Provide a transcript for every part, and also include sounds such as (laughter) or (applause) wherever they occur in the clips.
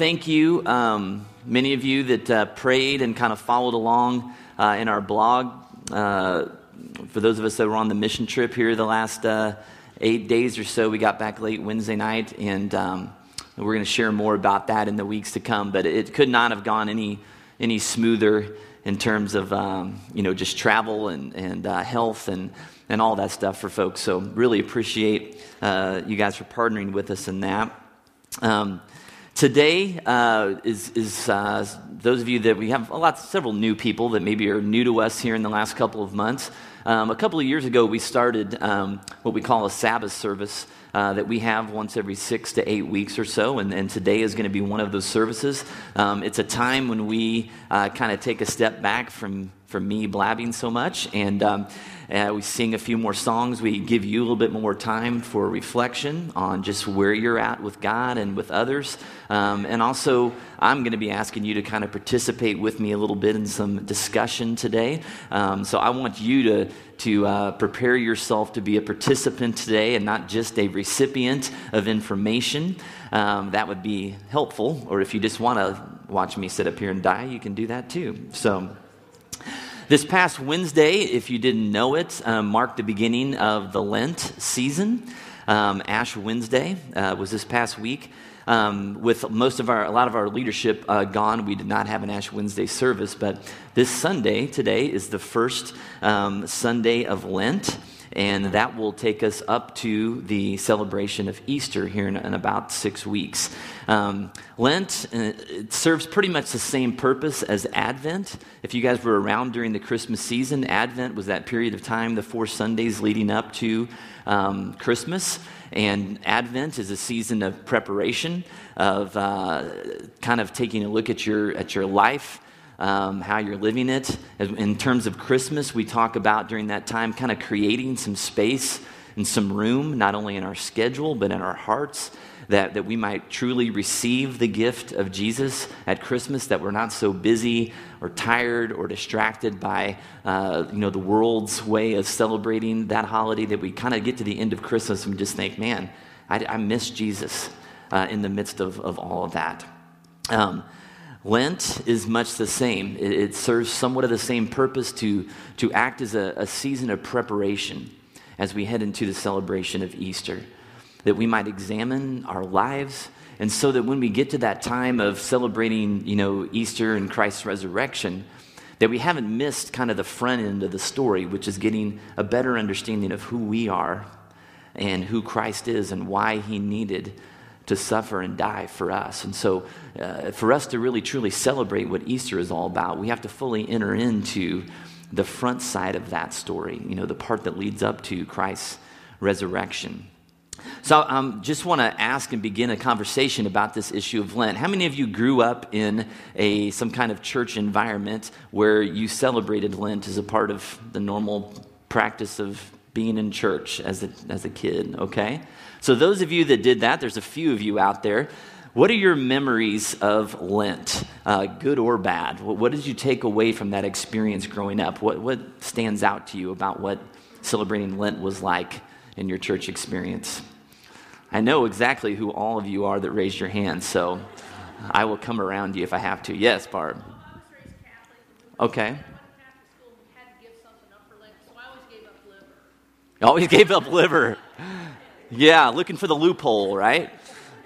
thank you, um, many of you that uh, prayed and kind of followed along uh, in our blog. Uh, for those of us that were on the mission trip here the last uh, eight days or so, we got back late Wednesday night, and um, we're going to share more about that in the weeks to come. But it could not have gone any any smoother in terms of um, you know just travel and and uh, health and and all that stuff for folks. So really appreciate you guys for partnering with us in that. Um, today uh, is, is uh, those of you that we have a lot, several new people that maybe are new to us here in the last couple of months. Um, a couple of years ago, we started um, what we call a Sabbath service. Uh, that we have once every six to eight weeks or so, and, and today is going to be one of those services. Um, it's a time when we uh, kind of take a step back from, from me blabbing so much, and um, uh, we sing a few more songs. We give you a little bit more time for reflection on just where you're at with God and with others. Um, and also, I'm going to be asking you to kind of participate with me a little bit in some discussion today. Um, so I want you to, to uh, prepare yourself to be a participant today and not just a recipient of information. Um, that would be helpful. Or if you just want to watch me sit up here and die, you can do that too. So. This past Wednesday, if you didn't know it, um, marked the beginning of the Lent season. Um, Ash Wednesday uh, was this past week. Um, with most of our, a lot of our leadership uh, gone, we did not have an Ash Wednesday service, but this Sunday, today, is the first um, Sunday of Lent and that will take us up to the celebration of Easter here in, in about six weeks. Um, Lent uh, it serves pretty much the same purpose as Advent. If you guys were around during the Christmas season, Advent was that period of time, the four Sundays leading up to um, Christmas. And Advent is a season of preparation, of uh, kind of taking a look at your, at your life um, how you're living it. In terms of Christmas, we talk about during that time kind of creating some space and some room, not only in our schedule, but in our hearts, that, that we might truly receive the gift of Jesus at Christmas, that we're not so busy or tired or distracted by uh, you know, the world's way of celebrating that holiday, that we kind of get to the end of Christmas and just think, man, I, I miss Jesus uh, in the midst of, of all of that. Um, Lent is much the same. It, it, serves somewhat of the same purpose to, to act as a, a season of preparation as we head into the celebration of Easter, that we might examine our lives. And so that when we get to that time of celebrating, you know, Easter and Christ's resurrection, that we haven't missed kind of the front end of the story, which is getting a better understanding of who we are and who Christ is and why he needed to suffer and die for us. And so, uh, for us to really truly celebrate what Easter is all about, we have to fully enter into the front side of that story, you know, the part that leads up to Christ's resurrection. So, I um, just want to ask and begin a conversation about this issue of Lent. How many of you grew up in a some kind of church environment where you celebrated Lent as a part of the normal practice of being in church as a, as a kid? Okay, so, those of you that did that, there's a few of you out there. What are your memories of Lent, uh, good or bad? What, what, did you take away from that experience growing up? What, what stands out to you about what celebrating Lent was like in your church experience? I know exactly who all of you are that raised your hand, so I will come around you if I have to. Yes, Barb. Okay. Always gave up liver. Yeah, looking for the loophole, right?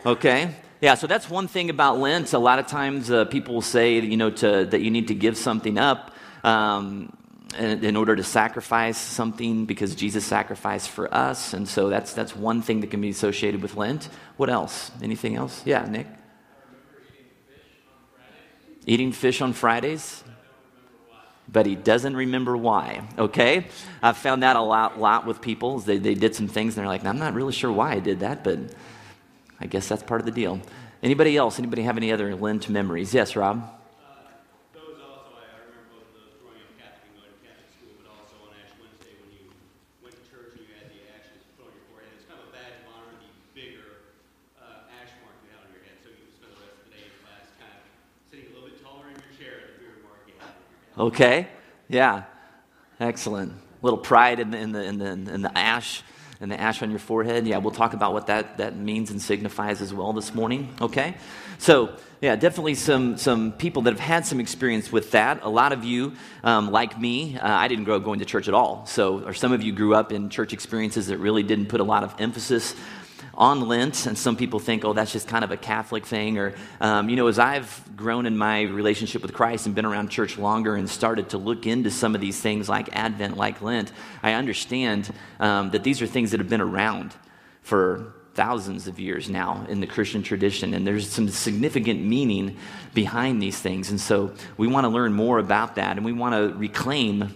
Okay. Yeah, so that's one thing about Lent. A lot of times uh, people will say, you know, to, that you need to give something up um, in, in, order to sacrifice something because Jesus sacrificed for us. And so that's, that's one thing that can be associated with Lent. What else? Anything else? Yeah, Nick? Eating fish on Fridays? But he doesn't remember why. Okay? I've found that a lot, lot with people. They, they did some things and they're like, I'm not really sure why I did that, but I guess that's part of the deal. Anybody else? Anybody have any other Lent memories? Yes, Rob? Okay? Yeah. Excellent. A little pride in the, in the, in the, in the ash and the ash on your forehead. Yeah, we'll talk about what that, that means and signifies as well this morning, okay? So, yeah, definitely some, some people that have had some experience with that. A lot of you, um, like me, uh, I didn't grow up going to church at all. So, or some of you grew up in church experiences that really didn't put a lot of emphasis on Lent, and some people think, oh, that's just kind of a Catholic thing. Or, um, you know, as I've grown in my relationship with Christ and been around church longer and started to look into some of these things like Advent, like Lent, I understand um, that these are things that have been around for thousands of years now in the Christian tradition, and there's some significant meaning behind these things. And so we want to learn more about that, and we want to reclaim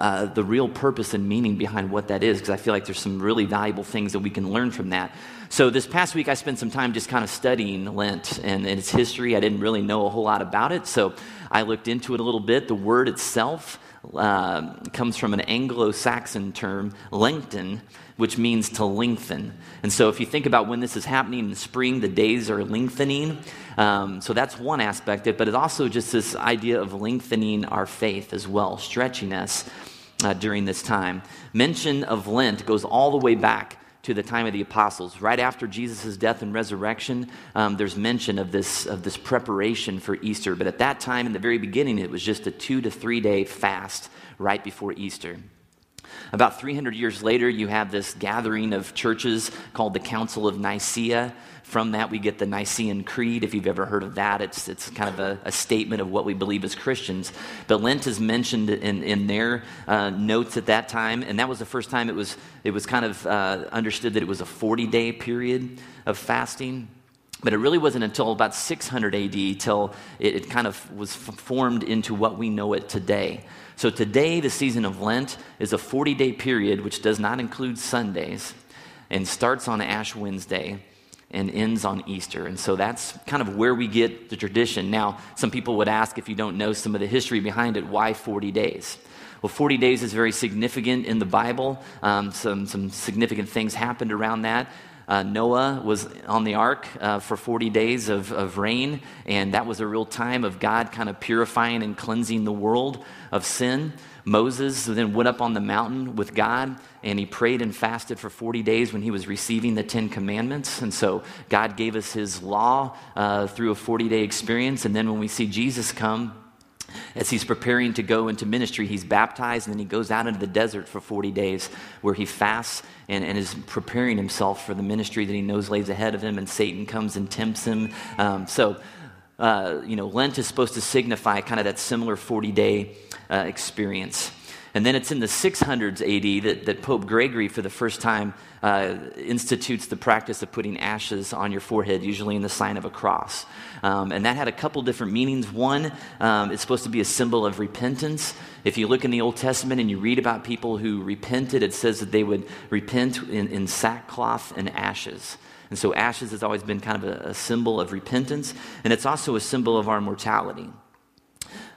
uh, the real purpose and meaning behind what that is, because I feel like there's some really valuable things that we can learn from that. So, this past week, I spent some time just kind of studying Lent and, and its history. I didn't really know a whole lot about it, so I looked into it a little bit. The word itself uh, comes from an Anglo Saxon term, lengthen, which means to lengthen. And so, if you think about when this is happening in spring, the days are lengthening. Um, so, that's one aspect of it, but it's also just this idea of lengthening our faith as well, stretching us uh, during this time. Mention of Lent goes all the way back to the time of the apostles. Right after Jesus' death and resurrection, um, there's mention of this, of this preparation for Easter. But at that time, in the very beginning, it was just a two to three day fast right before Easter. About 300 years later, you have this gathering of churches called the Council of Nicaea. From that, we get the Nicene Creed. If you've ever heard of that, it's, it's kind of a, a statement of what we believe as Christians. But Lent is mentioned in, in their uh, notes at that time, and that was the first time it was, it was kind of uh, understood that it was a 40 day period of fasting. But it really wasn't until about 600 AD till it, it kind of was formed into what we know it today. So today, the season of Lent is a 40 day period, which does not include Sundays, and starts on Ash Wednesday and ends on Easter. And so that's kind of where we get the tradition. Now, some people would ask if you don't know some of the history behind it, why 40 days? Well, 40 days is very significant in the Bible. Um, some, some significant things happened around that. Uh, Noah was on the ark uh, for 40 days of, of rain, and that was a real time of God kind of purifying and cleansing the world of sin. Moses then went up on the mountain with God and he prayed and fasted for 40 days when he was receiving the Ten Commandments. And so God gave us his law uh, through a 40 day experience. And then when we see Jesus come, as he's preparing to go into ministry, he's baptized and then he goes out into the desert for 40 days where he fasts and, and is preparing himself for the ministry that he knows lays ahead of him, and Satan comes and tempts him. Um, so, uh, you know, Lent is supposed to signify kind of that similar 40 day uh, experience. And then it's in the 600s AD that, that Pope Gregory, for the first time, uh, institutes the practice of putting ashes on your forehead, usually in the sign of a cross. Um, and that had a couple different meanings. One, um, it's supposed to be a symbol of repentance. If you look in the Old Testament and you read about people who repented, it says that they would repent in, in sackcloth and ashes. And so, ashes has always been kind of a, a symbol of repentance, and it's also a symbol of our mortality.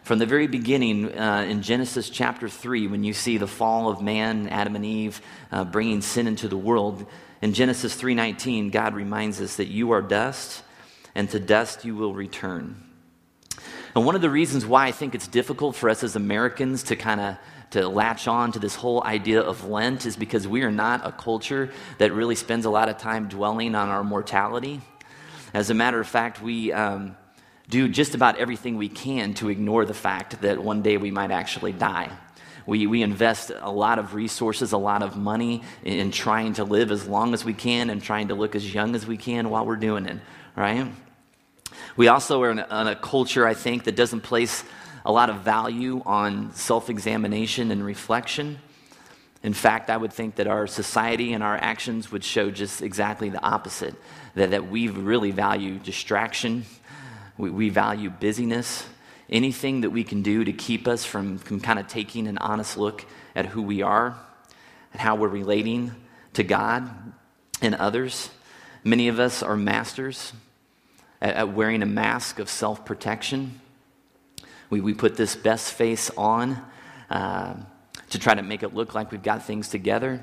From the very beginning, uh, in Genesis chapter 3, when you see the fall of man, Adam and Eve, uh, bringing sin into the world, in Genesis 3.19, God reminds us that you are dust, and to dust you will return. And one of the reasons why I think it's difficult for us as Americans to kind of to latch on to this whole idea of Lent is because we are not a culture that really spends a lot of time dwelling on our mortality. As a matter of fact, we, um, do just about everything we can to ignore the fact that one day we might actually die. We, we invest a lot of resources, a lot of money in trying to live as long as we can and trying to look as young as we can while we're doing it, right? We also are in a, in a culture, I think, that doesn't place a lot of value on self examination and reflection. In fact, I would think that our society and our actions would show just exactly the opposite that, that we really value distraction we, we value busyness, anything that we can do to keep us from, from kind of taking an honest look at who we are and how we're relating to God and others. Many of us are masters at, at wearing a mask of self protection. We, we put this best face on uh, to try to make it look like we've got things together.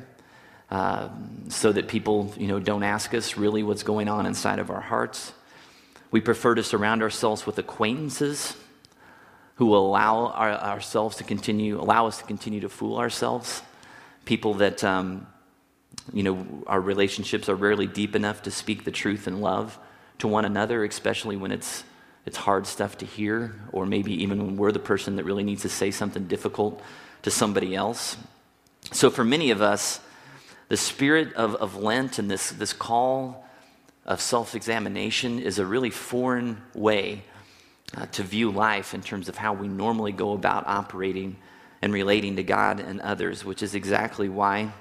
Uh, so that people, you know, don't ask us really what's going on inside of our hearts. We prefer to surround ourselves with acquaintances who will allow our, ourselves to continue, allow us to continue to fool ourselves. People that um, you know, our relationships are rarely deep enough to speak the truth in love to one another, especially when it's, it's hard stuff to hear, or maybe even when we're the person that really needs to say something difficult to somebody else. So, for many of us, the spirit of, of Lent and this, this call of self examination is a really foreign way uh, to view life in terms of how we normally go about operating and relating to God and others, which is exactly why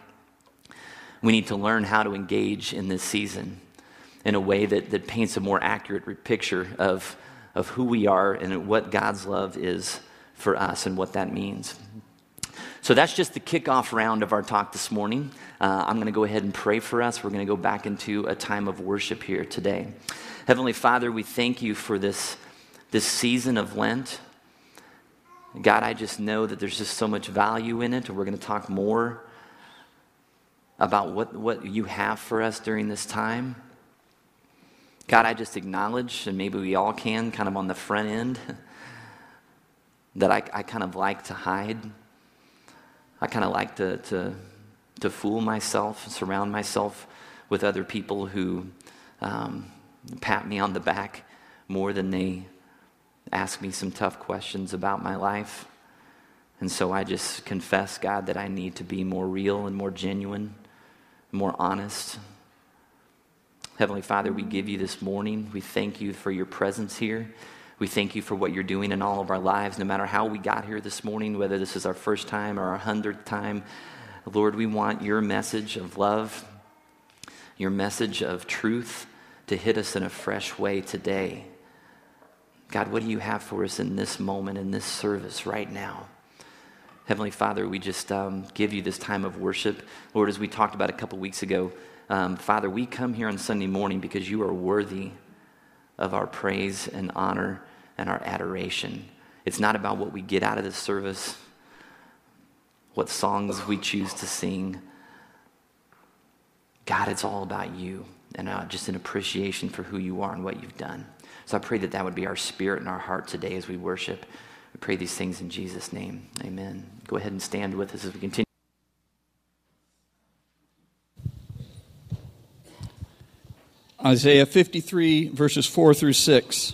we need to learn how to engage in this season in a way that, that paints a more accurate picture of, of who we are and what God's love is for us and what that means. So that's just the kickoff round of our talk this morning. Uh, I'm going to go ahead and pray for us. We're going to go back into a time of worship here today. Heavenly Father, we thank you for this, this season of Lent. God, I just know that there's just so much value in it, and we're going to talk more about what, what you have for us during this time. God, I just acknowledge, and maybe we all can, kind of on the front end, (laughs) that I, I kind of like to hide. I kind of like to, to, to fool myself, surround myself with other people who um, pat me on the back more than they ask me some tough questions about my life. And so I just confess, God, that I need to be more real and more genuine more honest. Heavenly Father, we give you this morning. We thank you for your presence here. We thank you for what you're doing in all of our lives, no matter how we got here this morning, whether this is our first time or our hundredth time. Lord, we want your message of love, your message of truth to hit us in a fresh way today. God, what do you have for us in this moment, in this service right now? Heavenly Father, we just um, give you this time of worship. Lord, as we talked about a couple weeks ago, um, Father, we come here on Sunday morning because you are worthy of our praise and honor and our adoration. It's not about what we get out of this service, what songs we choose to sing. God, it's all about you and uh, just an appreciation for who you are and what you've done. So I pray that that would be our spirit and our heart today as we worship. We pray these things in Jesus' name. Amen. Go ahead and stand with us as we continue. Isaiah 53, verses 4 through 6.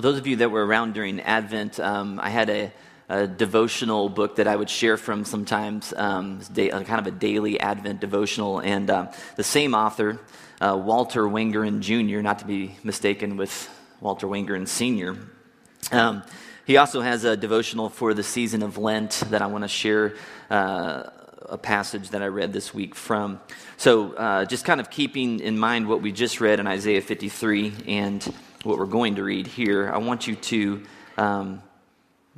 Well, those of you that were around during Advent, um, I had a a devotional book that I would share from sometimes, um, day, uh, kind of a daily Advent devotional. And uh, the same author, uh, Walter Wangerin Jr., not to be mistaken with Walter Wangerin Sr., um, he also has a devotional for the season of Lent that I want to share uh, a passage that I read this week from. So, uh, just kind of keeping in mind what we just read in Isaiah 53 and what we're going to read here, I want you to. Um,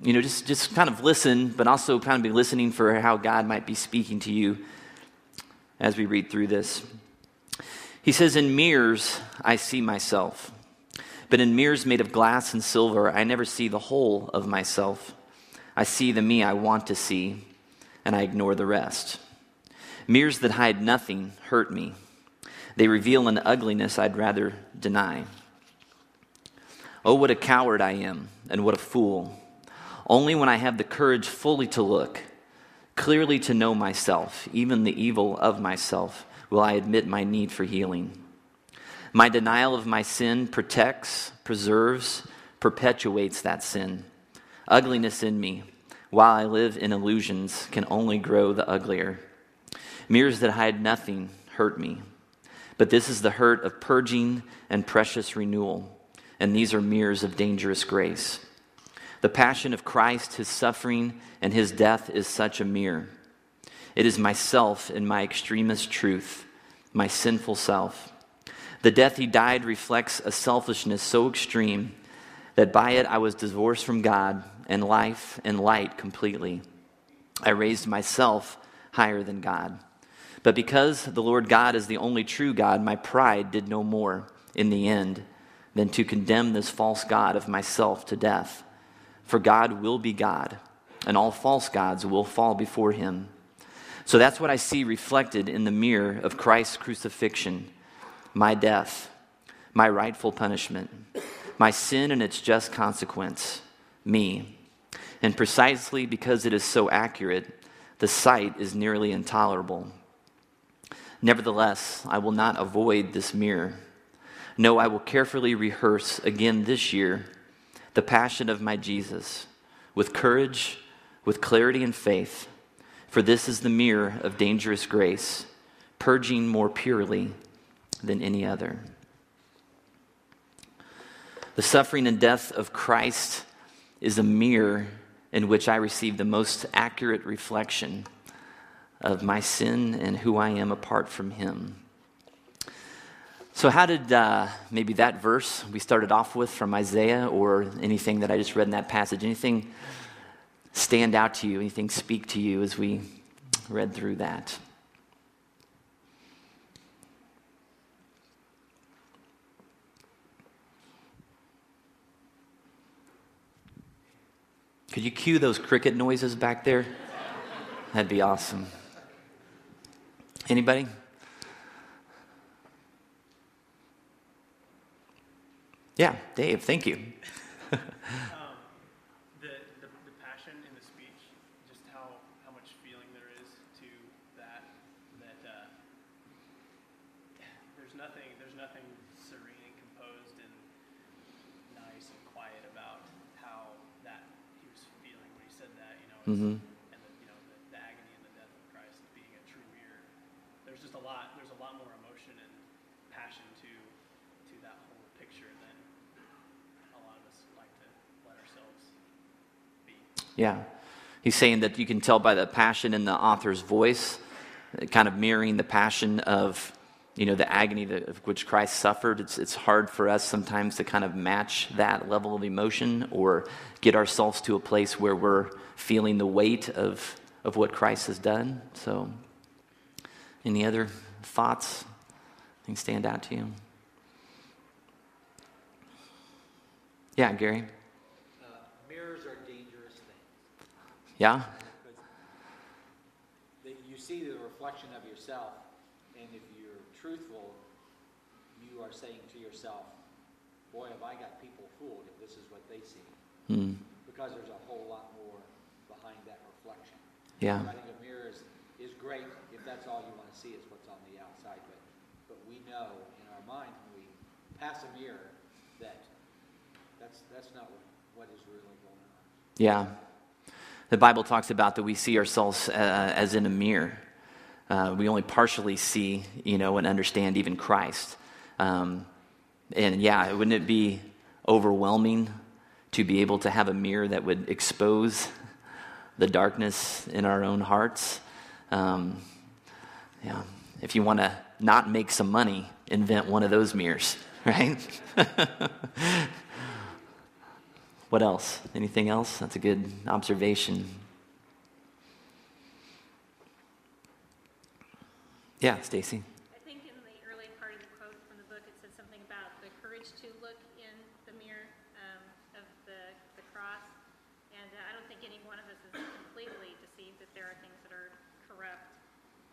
you know, just, just kind of listen, but also kind of be listening for how God might be speaking to you as we read through this. He says, In mirrors, I see myself, but in mirrors made of glass and silver, I never see the whole of myself. I see the me I want to see, and I ignore the rest. Mirrors that hide nothing hurt me. They reveal an ugliness I'd rather deny. Oh, what a coward I am, and what a fool. Only when I have the courage fully to look, clearly to know myself, even the evil of myself, will I admit my need for healing. My denial of my sin protects, preserves, perpetuates that sin. Ugliness in me, while I live in illusions, can only grow the uglier. Mirrors that hide nothing hurt me. But this is the hurt of purging and precious renewal, and these are mirrors of dangerous grace. The passion of Christ, his suffering, and his death is such a mirror. It is myself in my extremest truth, my sinful self. The death he died reflects a selfishness so extreme that by it I was divorced from God and life and light completely. I raised myself higher than God. But because the Lord God is the only true God, my pride did no more in the end than to condemn this false God of myself to death. For God will be God, and all false gods will fall before him. So that's what I see reflected in the mirror of Christ's crucifixion my death, my rightful punishment, my sin and its just consequence, me. And precisely because it is so accurate, the sight is nearly intolerable. Nevertheless, I will not avoid this mirror. No, I will carefully rehearse again this year the passion of my Jesus with courage, with clarity and faith. For this is the mirror of dangerous grace, purging more purely than any other. The suffering and death of Christ is a mirror in which I receive the most accurate reflection of my sin and who I am apart from Him. So, how did uh, maybe that verse we started off with from Isaiah or anything that I just read in that passage, anything stand out to you, anything speak to you as we read through that? Could you cue those cricket noises back there? That'd be awesome. Anybody? Yeah, Dave, thank you. (laughs) um, the, the, the, passion in the speech, just how, how much feeling there is to that, that uh, there's nothing there's nothing serene and composed and nice and quiet about how that he was feeling when he said that, you know. Mm-hmm. And the, you know the, the agony and the death of Christ being a true mirror. There's just a lot. There's a lot more emotion and passion to to that whole picture than a lot of us like to let ourselves be. Yeah. He's saying that you can tell by the passion in the author's voice, kind of mirroring the passion of, you know, the agony that, of which Christ suffered. It's, it's hard for us sometimes to kind of match that level of emotion or get ourselves to a place where we're feeling the weight of, of what Christ has done. So, any other thoughts? Things stand out to you? Yeah, Gary. Uh, mirrors are dangerous things. Yeah? You see the reflection of yourself, and if you're truthful, you are saying to yourself, Boy, have I got people fooled if this is what they see. Hmm. Because there's a whole lot more behind that reflection. Yeah. I think a mirror is, is great if that's all you want to see is what's on the outside, but, but we know in our mind when we pass a mirror that that's, that's not what, what is really going on. Yeah. The Bible talks about that we see ourselves uh, as in a mirror. Uh, we only partially see, you know, and understand even Christ. Um, and yeah, wouldn't it be overwhelming to be able to have a mirror that would expose the darkness in our own hearts? Um, yeah. If you want to not make some money, invent one of those mirrors, (laughs) right? (laughs) What else? Anything else? That's a good observation. Yeah, Stacy. I think in the early part of the quote from the book, it said something about the courage to look in the mirror um, of the, the cross. And uh, I don't think any one of us is completely deceived that there are things that are corrupt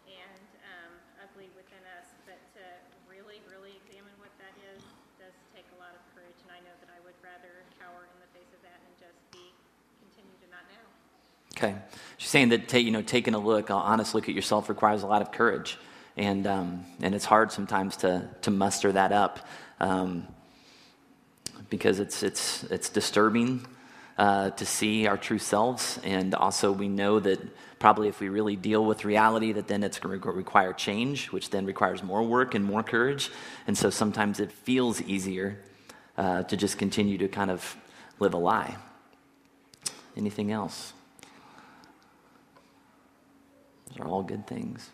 and um, ugly within us. But to really, really examine what that is does take a lot of courage. And I know that I would rather cower in the face of that and just be continue to not know. Okay. She's saying that you know, taking a look, an honest look at yourself requires a lot of courage. And, um, and it's hard sometimes to, to muster that up um, because it's, it's, it's disturbing uh, to see our true selves. And also, we know that probably if we really deal with reality, that then it's going to require change, which then requires more work and more courage. And so sometimes it feels easier uh, to just continue to kind of live a lie. Anything else? Those are all good things.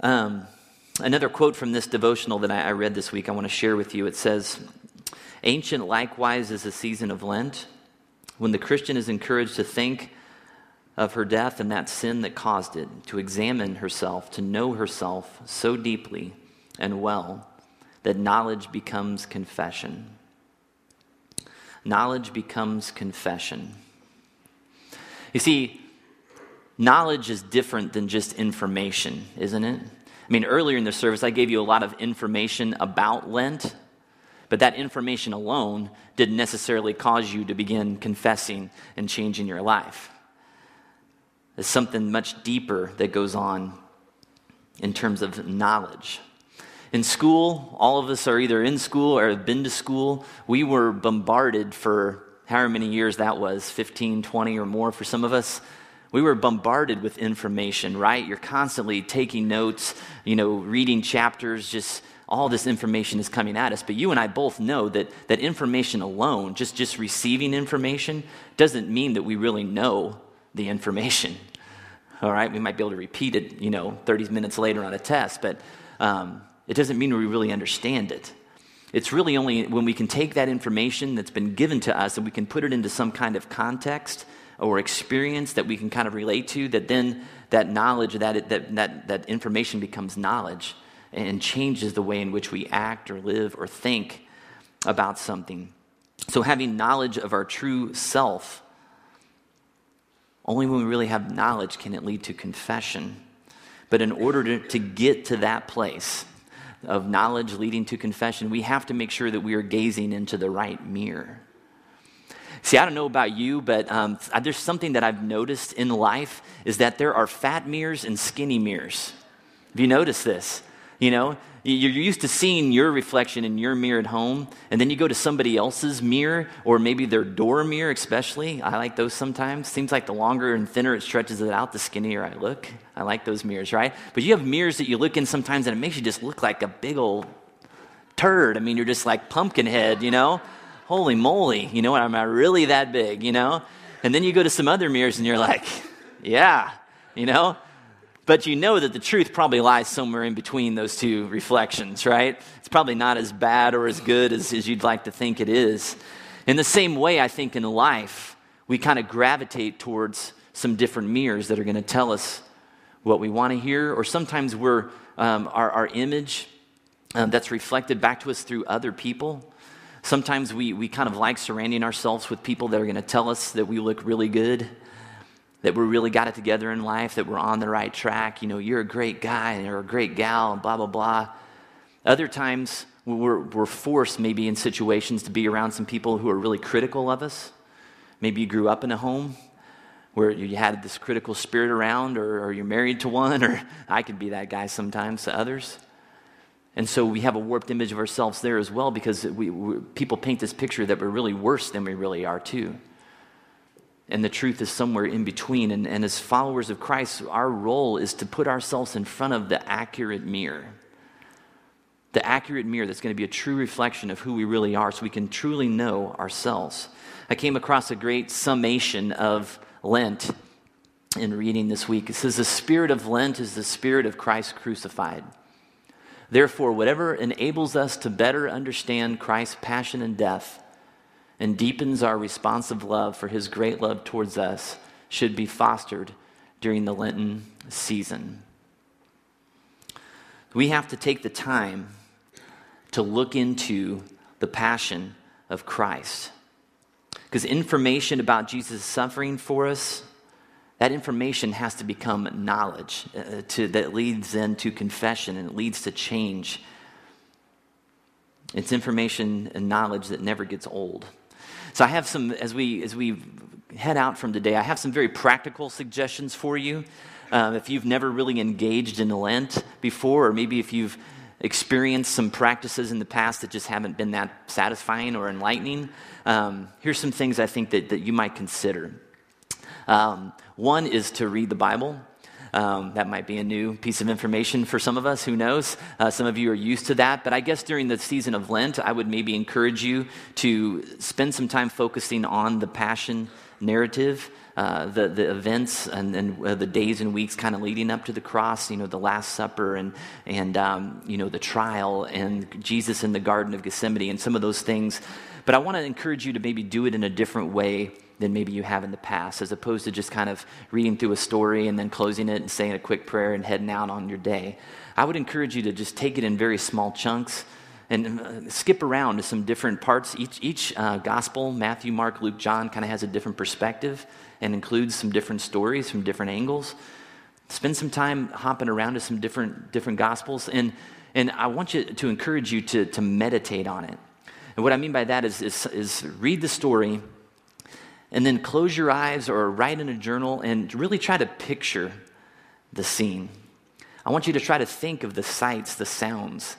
Um, another quote from this devotional that I, I read this week I want to share with you. It says, Ancient likewise is a season of Lent when the Christian is encouraged to think of her death and that sin that caused it, to examine herself, to know herself so deeply and well that knowledge becomes confession. Knowledge becomes confession. You see, knowledge is different than just information, isn't it? I mean, earlier in the service, I gave you a lot of information about Lent, but that information alone didn't necessarily cause you to begin confessing and changing your life. There's something much deeper that goes on in terms of knowledge. In school, all of us are either in school or have been to school. We were bombarded for however many years that was 15, 20, or more for some of us. We were bombarded with information, right? You're constantly taking notes, you know, reading chapters, just all this information is coming at us. But you and I both know that, that information alone, just, just receiving information, doesn't mean that we really know the information. (laughs) All right, we might be able to repeat it, you know, 30 minutes later on a test, but um, it doesn't mean we really understand it. It's really only when we can take that information that's been given to us and we can put it into some kind of context or experience that we can kind of relate to that then that knowledge, that, that, that, that information becomes knowledge and changes the way in which we act or live or think about something. So, having knowledge of our true self only when we really have knowledge can it lead to confession. But in order to, to get to that place of knowledge leading to confession, we have to make sure that we are gazing into the right mirror. See, I don't know about you, but um, there's something that I've noticed in life is that there are fat mirrors and skinny mirrors. Have you noticed this? You know, you're used to seeing your reflection in your mirror at home, and then you go to somebody else's mirror, or maybe their door mirror, especially. I like those sometimes. Seems like the longer and thinner it stretches it out, the skinnier I look. I like those mirrors, right? But you have mirrors that you look in sometimes, and it makes you just look like a big old turd. I mean, you're just like pumpkin head, you know? Holy moly, you know? Am I really that big, you know? And then you go to some other mirrors, and you're like, (laughs) yeah, you know? But you know that the truth probably lies somewhere in between those two reflections, right? It's probably not as bad or as good as, as you'd like to think it is. In the same way, I think in life, we kind of gravitate towards some different mirrors that are going to tell us what we want to hear, or sometimes we're, um, our, our image um, that's reflected back to us through other people. Sometimes we, we kind of like surrounding ourselves with people that are going to tell us that we look really good that we really got it together in life, that we're on the right track. You know, you're a great guy and you're a great gal, and blah, blah, blah. Other times, we're, we're forced maybe in situations to be around some people who are really critical of us. Maybe you grew up in a home where you had this critical spirit around, or, or you're married to one, or I could be that guy sometimes to others. And so we have a warped image of ourselves there as well because we, we, people paint this picture that we're really worse than we really are, too and the truth is somewhere in between. And, and as followers of Christ, our role is to put ourselves in front of the accurate mirror. The accurate mirror that's going to be a true reflection of who we really are so we can truly know ourselves. I came across a great summation of Lent in reading this week. It says, The spirit of Lent is the spirit of Christ crucified. Therefore, whatever enables us to better understand Christ's passion and death and deepens our responsive love for his great love towards us should be fostered during the Lenten season. We have to take the time to look into the passion of Christ. Because information about Jesus' suffering for us, that information has to become knowledge uh, to, that leads then to confession and it leads to change. It's information and knowledge that never gets old. So I have some, as we, as we head out from today, I have some very practical suggestions for you. Um, if you've never really engaged in Lent before, or maybe if you've experienced some practices in the past that just haven't been that satisfying or enlightening, um, here's some things I think that, that you might consider. Um, one is to read the Bible. Um, that might be a new piece of information for some of us, who knows? Uh, some of you are used to that. But I guess during the season of Lent, I would maybe encourage you to spend some time focusing on the passion narrative uh, the, the events and, and uh, the days and weeks kind of leading up to the cross, you know, the Last Supper and, and um, you know, the trial and Jesus in the Garden of Gethsemane and some of those things. But I want to encourage you to maybe do it in a different way than maybe you have in the past, as opposed to just kind of reading through a story and then closing it and saying a quick prayer and heading out on your day. I would encourage you to just take it in very small chunks and uh, skip around to some different parts. Each, each uh, gospel, Matthew, Mark, Luke, John, kind of has a different perspective and includes some different stories from different angles. Spend some time hopping around to some different, different gospels. And, and I want you to encourage you to, to meditate on it. And what I mean by that is, is, is read the story and then close your eyes or write in a journal and really try to picture the scene. I want you to try to think of the sights, the sounds,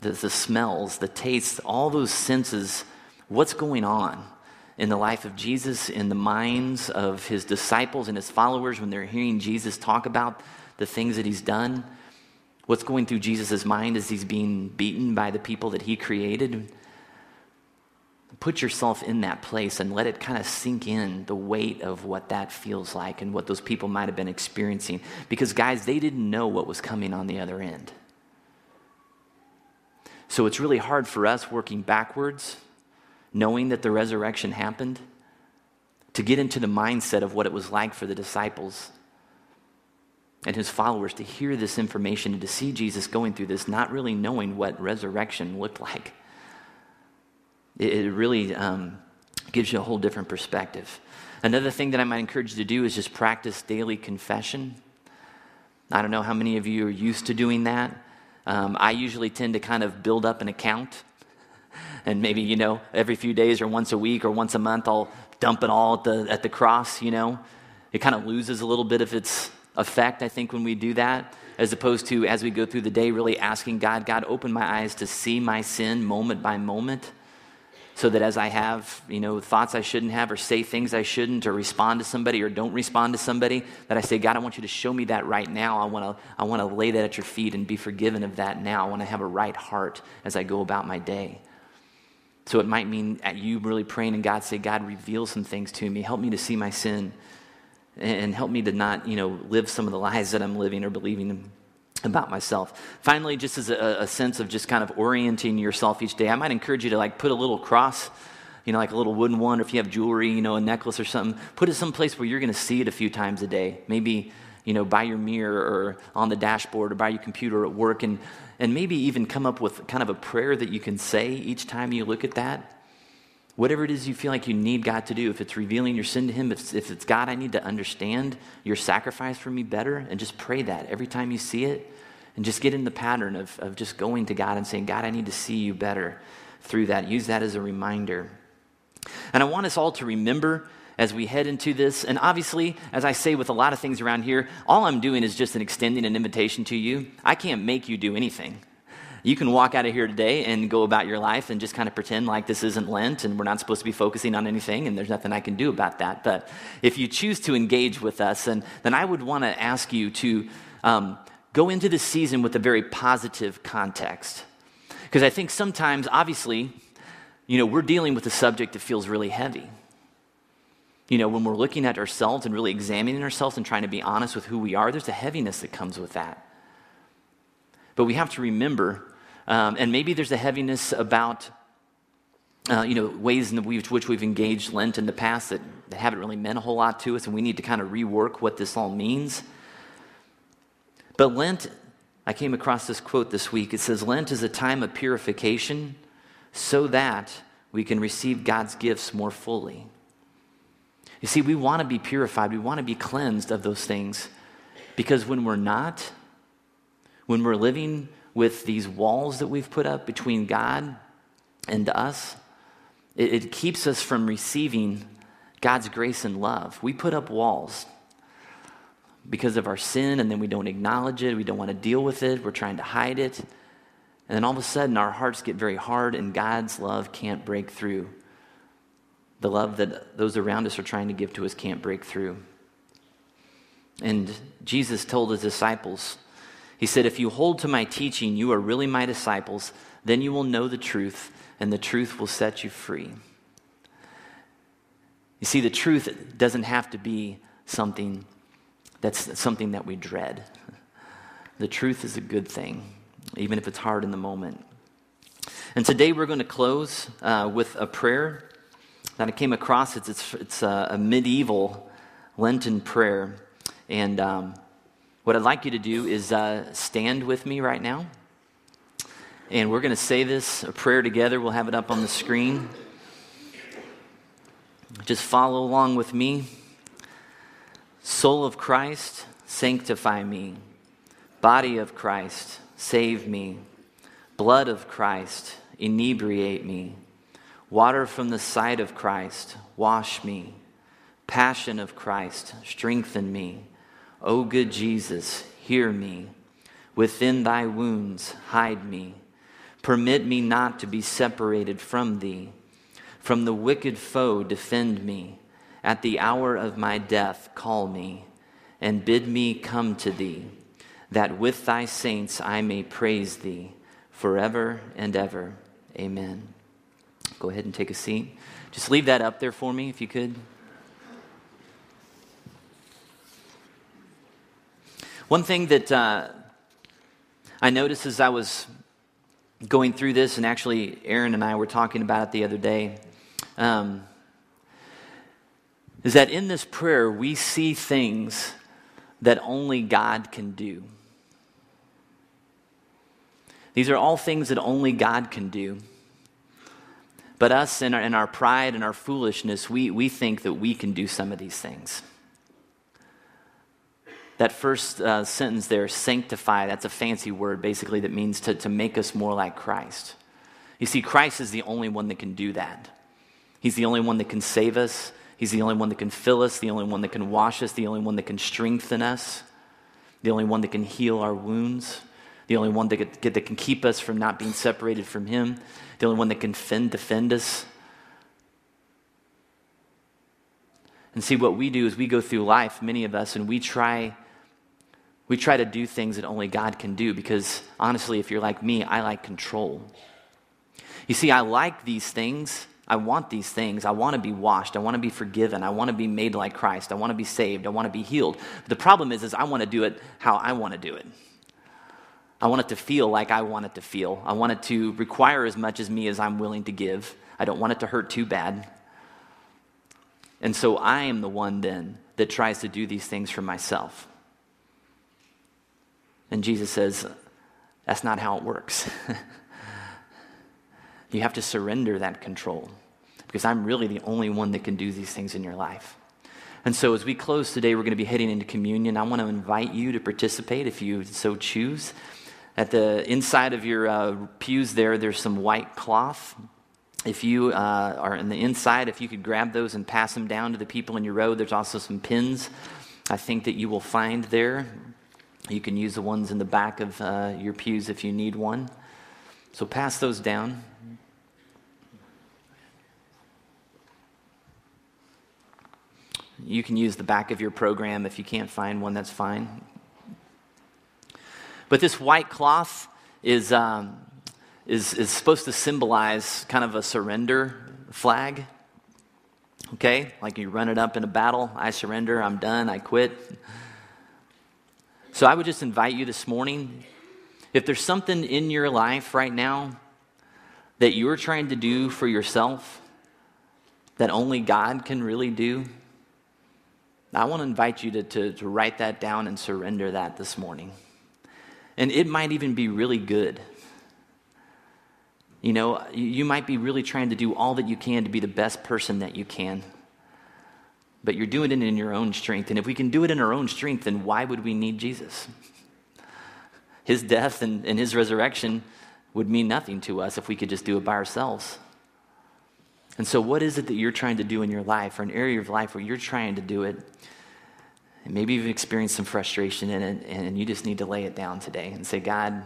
the, the smells, the tastes, all those senses. What's going on in the life of Jesus, in the minds of his disciples and his followers when they're hearing Jesus talk about the things that he's done? What's going through Jesus' mind as he's being beaten by the people that he created? Put yourself in that place and let it kind of sink in the weight of what that feels like and what those people might have been experiencing. Because, guys, they didn't know what was coming on the other end. So it's really hard for us working backwards, knowing that the resurrection happened, to get into the mindset of what it was like for the disciples and his followers to hear this information and to see Jesus going through this, not really knowing what resurrection looked like. It, it really um, gives you a whole different perspective. Another thing that I might encourage you to do is just practice daily confession. I don't know how many of you are used to doing that. Um, I usually tend to kind of build up an account. (laughs) And maybe, you know, every few days or once a week or once a month, I'll dump it all at the, at the cross, you know. It kind of loses a little bit of its effect, I think, when we do that, as opposed to as we go through the day, really asking God, God, open my eyes to see my sin moment by moment so that as I have, you know, thoughts I shouldn't have or say things I shouldn't or respond to somebody or don't respond to somebody, that I say, God, I want you to show me that right now. I want to I want to lay that at your feet and be forgiven of that now. I want to have a right heart as I go about my day. So it might mean at you really praying and God say, God, reveal some things to me. Help me to see my sin and help me to not, you know, live some of the lies that I'm living or believing about myself. Finally, just as a, a, sense of just kind of orienting yourself each day, I might encourage you to like put a little cross, you know, like a little wooden one, or if you have jewelry, you know, a necklace or something, put it someplace where you're going to see it a few times a day. Maybe, you know, by your mirror or on the dashboard or by your computer at work, and, and maybe even come up with kind of a prayer that you can say each time you look at that. Whatever it is you feel like you need God to do, if it's revealing your sin to Him, if it's, if it's God, I need to understand your sacrifice for me better, and just pray that every time you see it, and just get in the pattern of, of just going to God and saying, God, I need to see you better through that. Use that as a reminder. And I want us all to remember as we head into this. And obviously, as I say with a lot of things around here, all I'm doing is just an extending an invitation to you. I can't make you do anything. You can walk out of here today and go about your life and just kind of pretend like this isn't Lent and we're not supposed to be focusing on anything and there's nothing I can do about that. But if you choose to engage with us, and, then I would want to ask you to um, go into this season with a very positive context. Because I think sometimes, obviously, you know, we're dealing with a subject that feels really heavy. You know, when we're looking at ourselves and really examining ourselves and trying to be honest with who we are, there's a heaviness that comes with that. But we have to remember um, and maybe there's a heaviness about, uh, you know, ways in which we've engaged Lent in the past that, that haven't really meant a whole lot to us, and we need to kind of rework what this all means. But Lent, I came across this quote this week. It says, Lent is a time of purification so that we can receive God's gifts more fully. You see, we want to be purified, we want to be cleansed of those things because when we're not, when we're living with these walls that we've put up between God and us, it, it keeps us from receiving God's grace and love. We put up walls because of our sin, and then we don't acknowledge it. We don't want to deal with it. We're trying to hide it. And then all of a sudden, our hearts get very hard, and God's love can't break through. The love that those around us are trying to give to us can't break through. And Jesus told his disciples, he said, If you hold to my teaching, you are really my disciples. Then you will know the truth, and the truth will set you free. You see, the truth doesn't have to be something that's something that we dread. The truth is a good thing, even if it's hard in the moment. And today we're going to close uh, with a prayer that I came across. It's, it's, it's a, a medieval Lenten prayer. And um, what I'd like you to do is uh, stand with me right now. And we're going to say this a prayer together. We'll have it up on the screen. Just follow along with me. Soul of Christ, sanctify me. Body of Christ, save me. Blood of Christ, inebriate me. Water from the side of Christ, wash me. Passion of Christ, strengthen me. O good Jesus, hear me. Within thy wounds, hide me. Permit me not to be separated from thee. From the wicked foe, defend me. At the hour of my death, call me, and bid me come to thee, that with thy saints I may praise thee forever and ever. Amen. Go ahead and take a seat. Just leave that up there for me if you could. One thing that uh, I noticed as I was going through this, and actually, Aaron and I were talking about it the other day, um, is that in this prayer we see things that only God can do. These are all things that only God can do. But us, in our, in our pride and our foolishness, we, we think that we can do some of these things. That first uh, sentence there, sanctify, that's a fancy word basically that means to, to make us more like Christ. You see, Christ is the only one that can do that. He's the only one that can save us. He's the only one that can fill us, the only one that can wash us, the only one that can strengthen us, the only one that can heal our wounds, the only one that, that can keep us from not being separated from Him, the only one that can fend, defend us. And see, what we do is we go through life, many of us, and we try. We try to do things that only God can do because, honestly, if you're like me, I like control. You see, I like these things I want these things. I want to be washed. I want to be forgiven. I want to be made like Christ. I want to be saved. I want to be healed. But the problem is, is I want to do it how I want to do it. I want it to feel like I want it to feel. I want it to require as much as me as I'm willing to give. I don't want it to hurt too bad. And so I am the one then that tries to do these things for myself. And Jesus says, that's not how it works. (laughs) you have to surrender that control because I'm really the only one that can do these things in your life. And so, as we close today, we're going to be heading into communion. I want to invite you to participate if you so choose. At the inside of your uh, pews, there, there's some white cloth. If you uh, are in the inside, if you could grab those and pass them down to the people in your row, there's also some pins I think that you will find there. You can use the ones in the back of uh, your pews if you need one. So pass those down. You can use the back of your program. If you can't find one, that's fine. But this white cloth is, um, is, is supposed to symbolize kind of a surrender flag. Okay? Like you run it up in a battle. I surrender. I'm done. I quit. So I would just invite you this morning if there's something in your life right now that you're trying to do for yourself that only God can really do, I want to invite you to, to, to write that down and surrender that this morning. And it might even be really good. You know, you might be really trying to do all that you can to be the best person that you can. But you're doing it in your own strength. And if we can do it in our own strength, then why would we need Jesus? His death and, and his resurrection would mean nothing to us if we could just do it by ourselves. And so, what is it that you're trying to do in your life or an area of life where you're trying to do it? And maybe you've experienced some frustration in it, and you just need to lay it down today and say, God,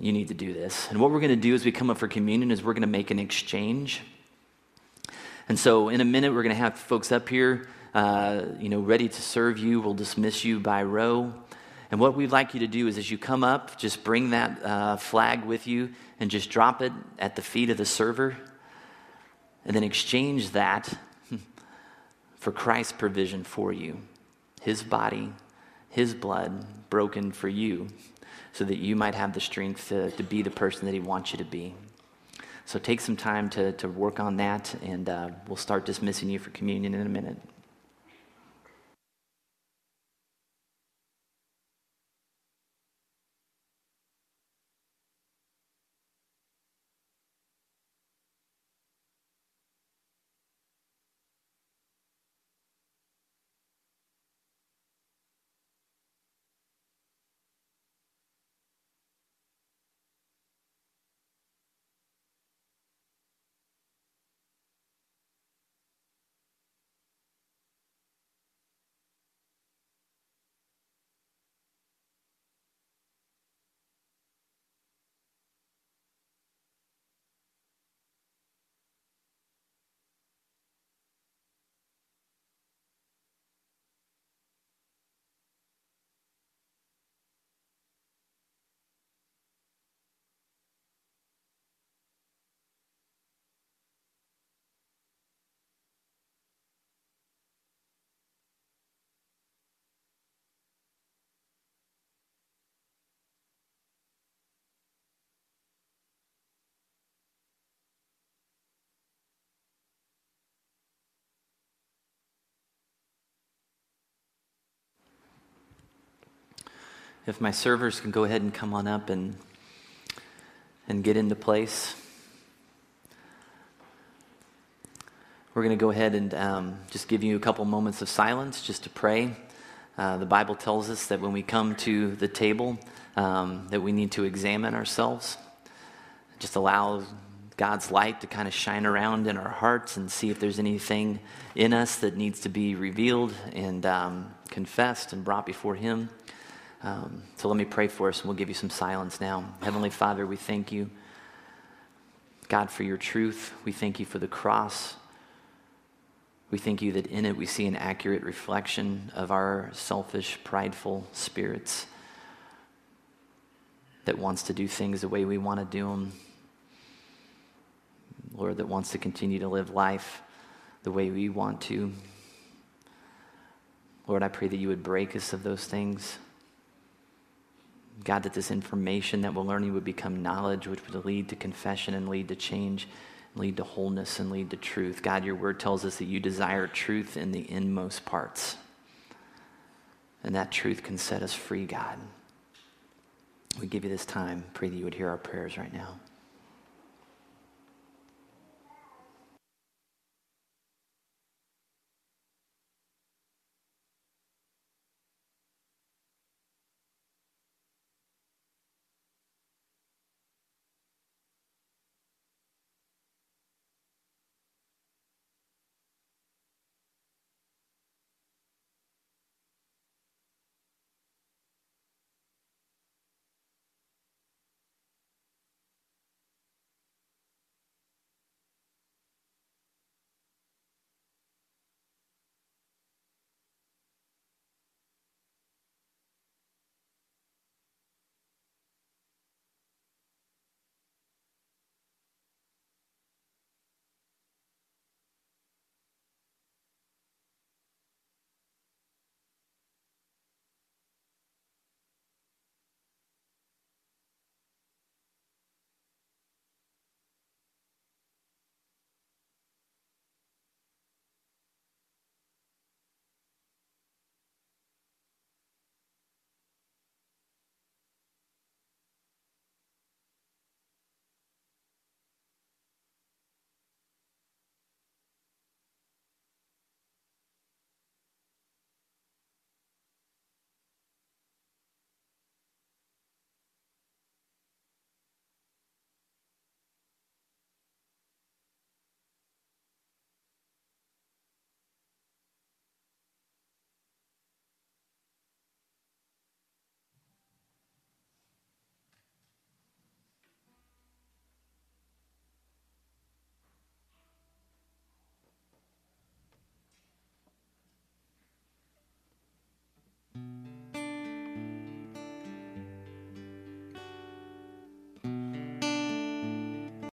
you need to do this. And what we're going to do as we come up for communion is we're going to make an exchange. And so, in a minute, we're going to have folks up here, uh, you know, ready to serve you. We'll dismiss you by row. And what we'd like you to do is, as you come up, just bring that uh, flag with you and just drop it at the feet of the server and then exchange that (laughs) for Christ's provision for you, his body, his blood broken for you, so that you might have the strength to, to be the person that he wants you to be. So take some time to, to work on that, and uh, we'll start dismissing you for communion in a minute. If my servers can go ahead and come on up and, and get into place. We're going to go ahead and um, just give you a couple moments of silence just to pray. Uh, the Bible tells us that when we come to the table, um, that we need to examine ourselves. Just allow God's light to kind of shine around in our hearts and see if there's anything in us that needs to be revealed and um, confessed and brought before Him. Um, so let me pray for us and we'll give you some silence now. Heavenly Father, we thank you, God, for your truth. We thank you for the cross. We thank you that in it we see an accurate reflection of our selfish, prideful spirits that wants to do things the way we want to do them. Lord, that wants to continue to live life the way we want to. Lord, I pray that you would break us of those things. God, that this information that we're learning would become knowledge, which would lead to confession and lead to change, lead to wholeness and lead to truth. God, your word tells us that you desire truth in the inmost parts. And that truth can set us free, God. We give you this time. Pray that you would hear our prayers right now.